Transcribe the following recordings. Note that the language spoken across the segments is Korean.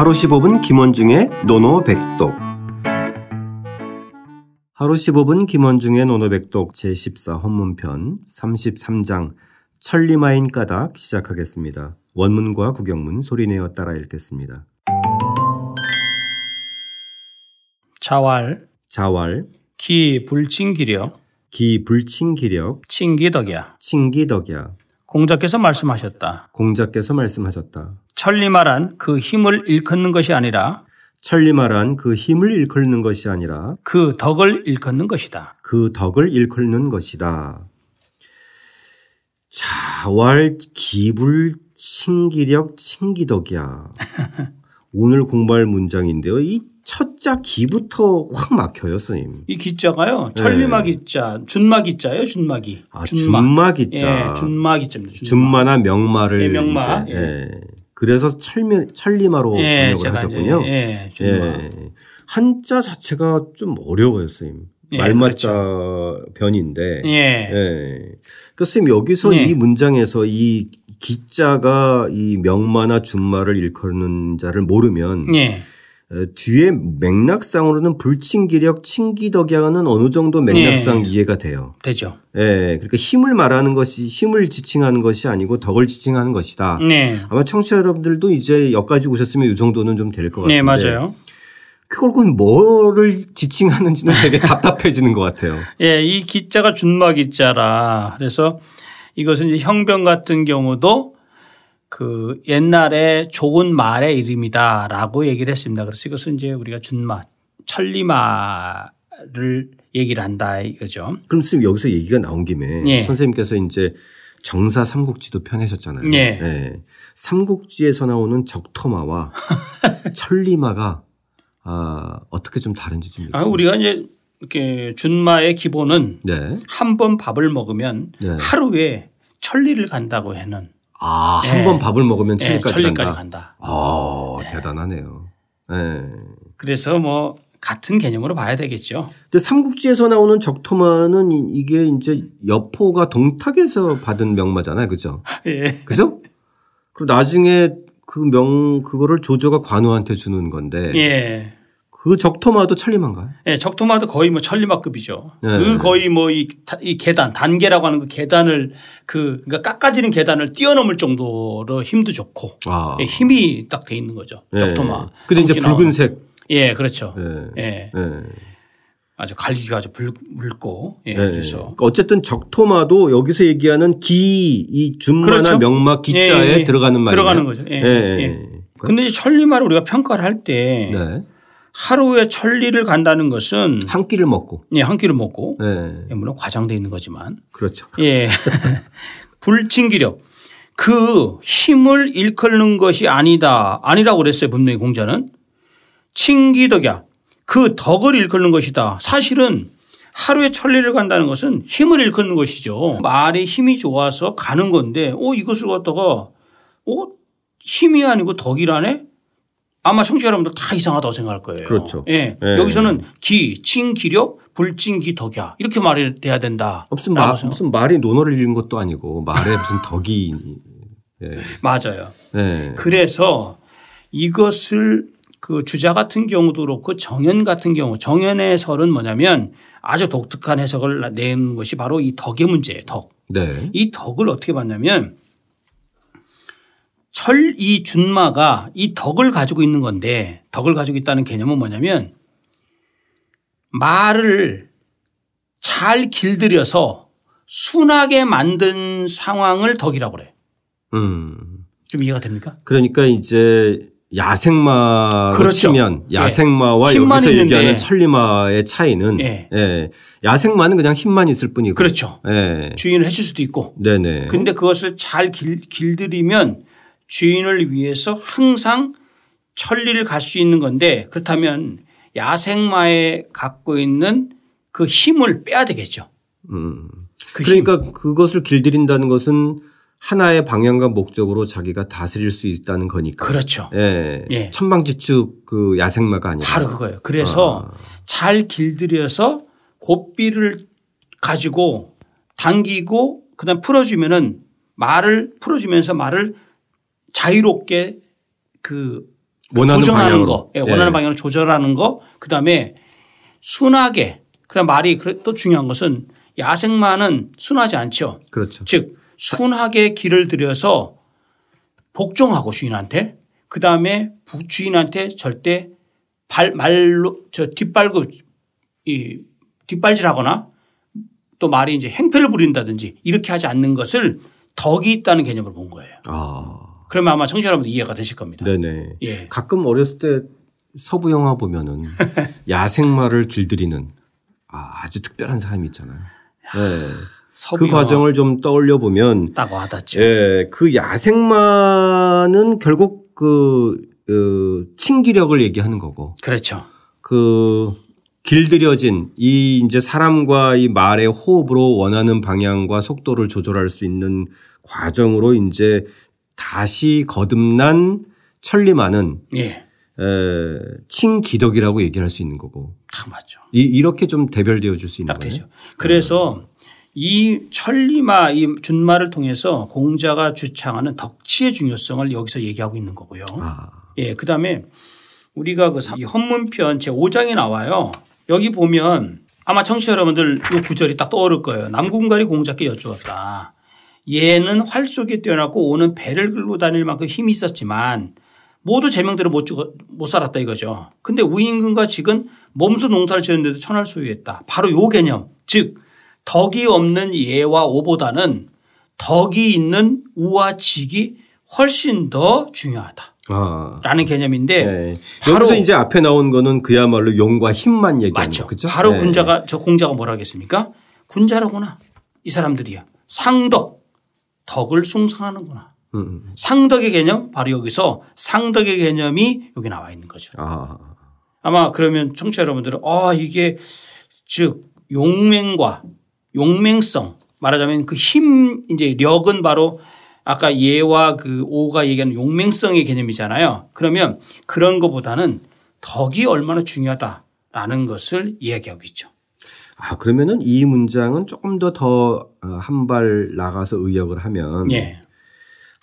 하루 15분 김원중의 노노백독 하루 15분 김원중의 노노백독 제14 헌문편 33장 천리마인 까닭 시작하겠습니다. 원문과 구경문 소리내어 따라 읽겠습니다. 자왈 자왈 기 불칭기력 기 불칭기력 칭기덕이야. 칭기덕이야 공자께서 말씀하셨다. 공자께서 말씀하셨다. 천리말한 그 힘을 일컫는 것이 아니라 천리말한 그 힘을 일컫는 것이 아니라 그 덕을 일컫는 것이다. 그 덕을 일컫는 것이다. 자왈 기불 칭기력 칭기덕이야. 오늘 공부할 문장인데요. 이 첫자 기부터 확 막혀요, 선생님. 이 기자가요. 천리마 기자, 준마 기자예요. 준마기. 네. 아, 준마 기자. 예, 준마 기자입니다. 준마. 준마나 명마를 예, 명마. 이제, 예. 그래서 철미, 천리마로 예, 번역을 하셨군요. 예. 예. 한자 자체가 좀 어려워요, 선생님. 예, 말맞자 변인데. 예. 예. 그러니까 선생님 여기서 예. 이 문장에서 이 기자가 이 명마나 준마를 일컫는 자를 모르면 예. 어, 뒤에 맥락상으로는 불친기력, 친기덕이와는 어느 정도 맥락상 이해가 돼요. 되죠. 예, 그러니까 힘을 말하는 것이 힘을 지칭하는 것이 아니고 덕을 지칭하는 것이다. 네. 아마 청취자 여러분들도 이제 여기까지 오셨으면 이 정도는 좀 될 것 같은데. 네, 맞아요. 그걸 그 뭐를 지칭하는지는 되게 답답해지는 것 같아요. 예, 이 기자가 준마 기자라. 그래서 이것은 이제 형병 같은 경우도 그 옛날에 좋은 말의 이름이다라고 얘기를 했습니다. 그래서 이것은 이제 우리가 준마, 천리마를 얘기를 한다 이거죠. 그럼 선생님 여기서 얘기가 나온 김에 예. 선생님께서 이제 정사 삼국지도 펴내셨잖아요. 예. 삼국지에서 나오는 적토마와 천리마가 아, 어떻게 좀 다른지 좀. 아, 우리가 이제 이렇게 준마의 기본은 네. 한번 밥을 먹으면 네. 하루에 천리를 간다고 하는 아, 예. 한번 밥을 먹으면 예, 천리까지, 천리까지 간다. 간다. 아, 대단하네요. 예. 그래서 뭐 같은 개념으로 봐야 되겠죠. 근데 삼국지에서 나오는 적토마는 이- 이게 이제 여포가 동탁에서 받은 명마잖아요. 그죠? 예. 그죠? 그리고 나중에 그 명, 그거를 조조가 관우한테 주는 건데. 예. 그 적토마도 천리만가요? 예, 적토마도 거의 뭐 천리마급이죠. 네. 그 거의 뭐이 이 계단, 단계라고 하는 그 계단을 그 그러니까 깎아지는 계단을 뛰어넘을 정도로 힘도 좋고 아. 예, 힘이 딱 돼 있는 거죠. 적토마. 근데 이제. 붉은색. 예, 그렇죠. 예. 예. 예. 아주 갈기가 아주 붉, 붉고 예, 예. 그래서 그러니까 어쨌든 적토마도 여기서 얘기하는 기, 이 준마나 그렇죠. 명마 기자에 예, 예. 들어가는 말이에요. 들어가는 거죠. 예. 예. 예. 근데 이 천리마를 우리가 평가를 할때 네. 하루에 천리를 간다는 것은 한 끼를 먹고. 예, 한 끼를 먹고 예. 예, 물론 과장돼 있는 거지만 그렇죠. 예. 불친기력. 그 힘을 일컫는 것이 아니다. 아니라고 그랬어요. 분명히 공자는. 칭기덕이야. 그 덕을 일컫는 것이다. 사실은 하루에 천리를 간다는 것은 힘을 일컫는 것이죠. 말이 힘이 좋아서 가는 건데, 어, 이것을 갖다가, 어, 힘이 아니고 덕이라네? 아마 청취자 여러분들 다 이상하다고 생각할 거예요. 그렇죠. 예. 예. 여기서는 기, 칭기력, 불칭기덕이야. 이렇게 말이 돼야 된다. 무슨 마, 무슨 말이 논어를 읽은 것도 아니고 말에 무슨 덕이. 예. 맞아요. 예. 그래서 이것을 그 주자 같은 경우도 그렇고 정연 같은 경우 정연의 설은 뭐냐면 아주 독특한 해석을 내는 것이 바로 이 덕의 문제예요. 덕. 네. 이 덕을 어떻게 봤냐면 철이 준마가 이 덕을 가지고 있는 건데 덕을 가지고 있다는 개념은 뭐냐면 말을 잘 길들여서 순하게 만든 상황을 덕이라고 그래. 음. 좀 이해가 됩니까? 그러니까 이제 야생마로 그렇죠. 치면 예. 야생마와 힘만 여기서. 얘기하는 천리마의 차이는 예. 예. 야생마는 그냥 힘만 있을 뿐이고 그렇죠. 예. 주인을 해줄 수도 있고. 네네. 근데 그것을 잘 길, 길들이면 주인을 위해서 항상 천리를 갈 수 있는 건데 그렇다면 야생마에 갖고 있는 그 힘을 빼야 되겠죠. 음. 그 힘. 그러니까 그것을 길들인다는 것은 하나의 방향과 목적으로 자기가 다스릴 수 있다는 거니까. 그렇죠. 예. 예. 천방지축 그 야생마가 아니라. 바로 그거예요. 그래서 아. 잘 길들여서 고삐를 가지고 당기고 그다음 풀어주면은 말을 풀어주면서 말을 자유롭게 그 원하는 조정하는 방향으로. 거, 예, 원하는 예. 방향으로 조절하는 거, 그 다음에 순하게. 그럼 말이 그래- 또 중요한 것은 야생마는 순하지 않죠. 그렇죠. 즉 순하게 길을 들여서 복종하고 주인한테 그 다음에 주인한테 절대 발 말로 저 뒷발급 이 뒷발질하거나 또 말이 이제 행패를 부린다든지 이렇게 하지 않는 것을 덕이 있다는 개념을 본 거예요. 아, 그러면 아마 청취자 여러분들 이해가 되실 겁니다. 네네. 예. 가끔 어렸을 때 서부 영화 보면은 야생마를 길들이는 아, 아주 특별한 사람이 있잖아요. 네. 서부 그 과정을 좀 떠올려 보면 딱 와닿죠. 예, 그 야생마는 결국 그, 그 친기력을 얘기하는 거고 그렇죠. 그 길들여진 이 이제 사람과 이 말의 호흡으로 원하는 방향과 속도를 조절할 수 있는 과정으로 이제 다시 거듭난 천리마는 예. 에, 친기덕이라고 얘기할 수 있는 거고 딱 맞죠. 이, 이렇게 좀 대별되어 줄 수 있는 딱 거예요. 되죠. 그래서 이 천리마 이 준마를 통해서 공자가 주창하는 덕치의 중요성을 여기서 얘기하고 있는 거고요. 아, 예, 그다음에 우리가 그이 헌문편 제 5장에 나와요. 여기 보면 아마 청취자 여러분들 이 구절이 딱 떠오를 거예요. 남궁갈이 공자께 여쭈었다. 얘는 활 쏘기 뛰어났고 오는 배를 끌고 다닐 만큼 힘이 있었지만 모두 제명대로 못 죽어 못 살았다 이거죠. 근데 우임금과 직은 몸소 농사를 지었는데도 천할 소유했다. 바로 요 개념. 즉 덕이 없는 예와 오보다는 덕이 있는 우와 직이 훨씬 더 중요하다. 아. 라는 개념인데 네. 바로 여기서 이제 앞에 나온 거는 그야말로 용과 힘만 얘기하는 맞죠. 거 그죠? 바로 네. 군자가 저 공자가 뭐라 하겠습니까? 군자라구나. 이 사람들이야. 상덕. 덕을 숭상하는구나. 음, 음. 상덕의 개념 바로 여기서 상덕의 개념이 여기 나와 있는 거죠. 아, 아마 그러면 청취자 여러분들은 아 이게 즉 용맹과 용맹성 말하자면 그 힘 이제 력은 바로 아까 예와 그 오가 얘기하는 용맹성의 개념이잖아요. 그러면 그런 것보다는 덕이 얼마나 중요하다라는 것을 이야기하고 있죠. 아 그러면은 이 문장은 조금 더 더 한 발 나가서 의역을 하면 예.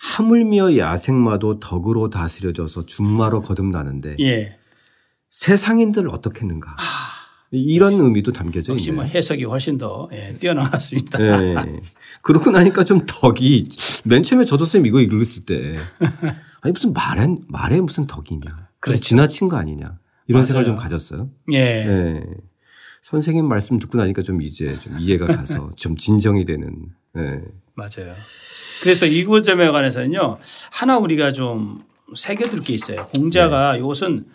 하물며 야생마도 덕으로 다스려져서 준마로 거듭나는데 예. 세상인들 어떻겠는가 이런 의미도 담겨져 아. 역시 뭐 있네요. 해석이 훨씬 더 예, 뛰어나왔습니다. 네. 그러고 나니까 좀 덕이 맨 처음에 저도 쌤 이거 읽었을 때 아니 무슨 말에 말에 무슨 덕이냐 좀 그렇죠. 지나친 거 아니냐 이런 맞아요. 생각을 좀 가졌어요. 예. 네. 선생님 말씀 듣고 나니까 좀 이제 좀 이해가 가서 좀 진정이 되는. 네. 맞아요. 그래서 이 구점에 관해서는요 하나 우리가 좀 새겨둘 게 있어요. 공자가 네. 이것은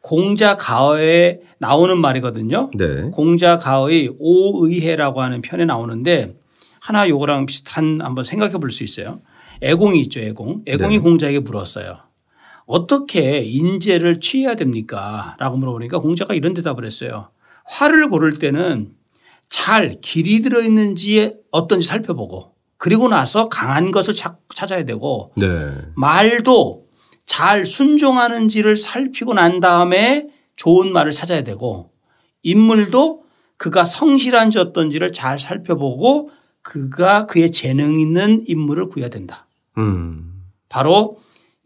공자 가어에 나오는 말이거든요. 네. 공자 가의 오의해라고 하는 편에 나오는데 하나 요거랑 비슷한 한번 생각해 볼 수 있어요. 애공이 있죠, 애공. 애공이 네. 공자에게 물었어요. 어떻게 인재를 취해야 됩니까? 라고 물어보니까 공자가 이런 대답을 했어요. 활을 고를 때는 잘 길이 들어있는지 어떤지 살펴보고 그리고 나서 강한 것을 찾- 찾아야 되고 네. 말도 잘 순종하는지를 살피고 난 다음에 좋은 말을 찾아야 되고 인물도 그가 성실한지 어떤지를 잘 살펴보고 그가 그의 재능 있는 인물을 구해야 된다. 음. 바로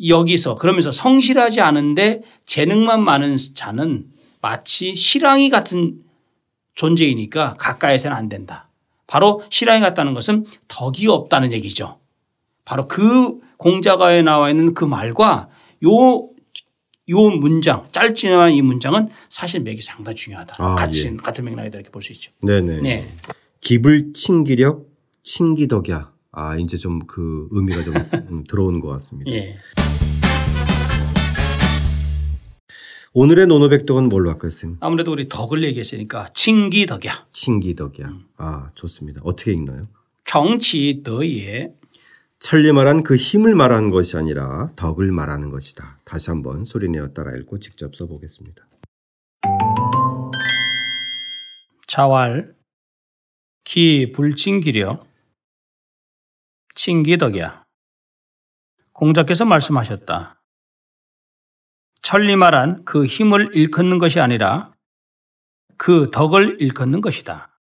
여기서 그러면서 성실하지 않은데 재능만 많은 자는 마치 실랑이 같은 존재이니까 가까이서는 안 된다. 바로 실랑이 같다는 것은 덕이 없다는 얘기죠. 바로 그 공자가에 나와 있는 그 말과 요, 요 문장, 짧지만 이 문장은 사실 맥이 상당히 중요하다. 아, 같이, 예. 같은 맥락이다 이렇게 볼 수 있죠. 네네. 네. 기불 친기력 친기덕이야. 아 이제 좀 그 의미가 좀 음, 들어오는 것 같습니다. 예. 오늘의 노노백덕은 뭘로 할까요, 쌤? 아무래도 우리 덕을 얘기했으니까 칭기덕이야. 친기덕이야. 아 좋습니다. 어떻게 읽나요? 정치더예 천리 말한 그 힘을 말하는 것이 아니라 덕을 말하는 것이다. 다시 한번 소리내어 따라 읽고 직접 써보겠습니다. 자왈 기 불칭기려 칭기덕이야. 공자께서 말씀하셨다. 천리말한 그 힘을 일컫는 것이 아니라 그 덕을 일컫는 것이다.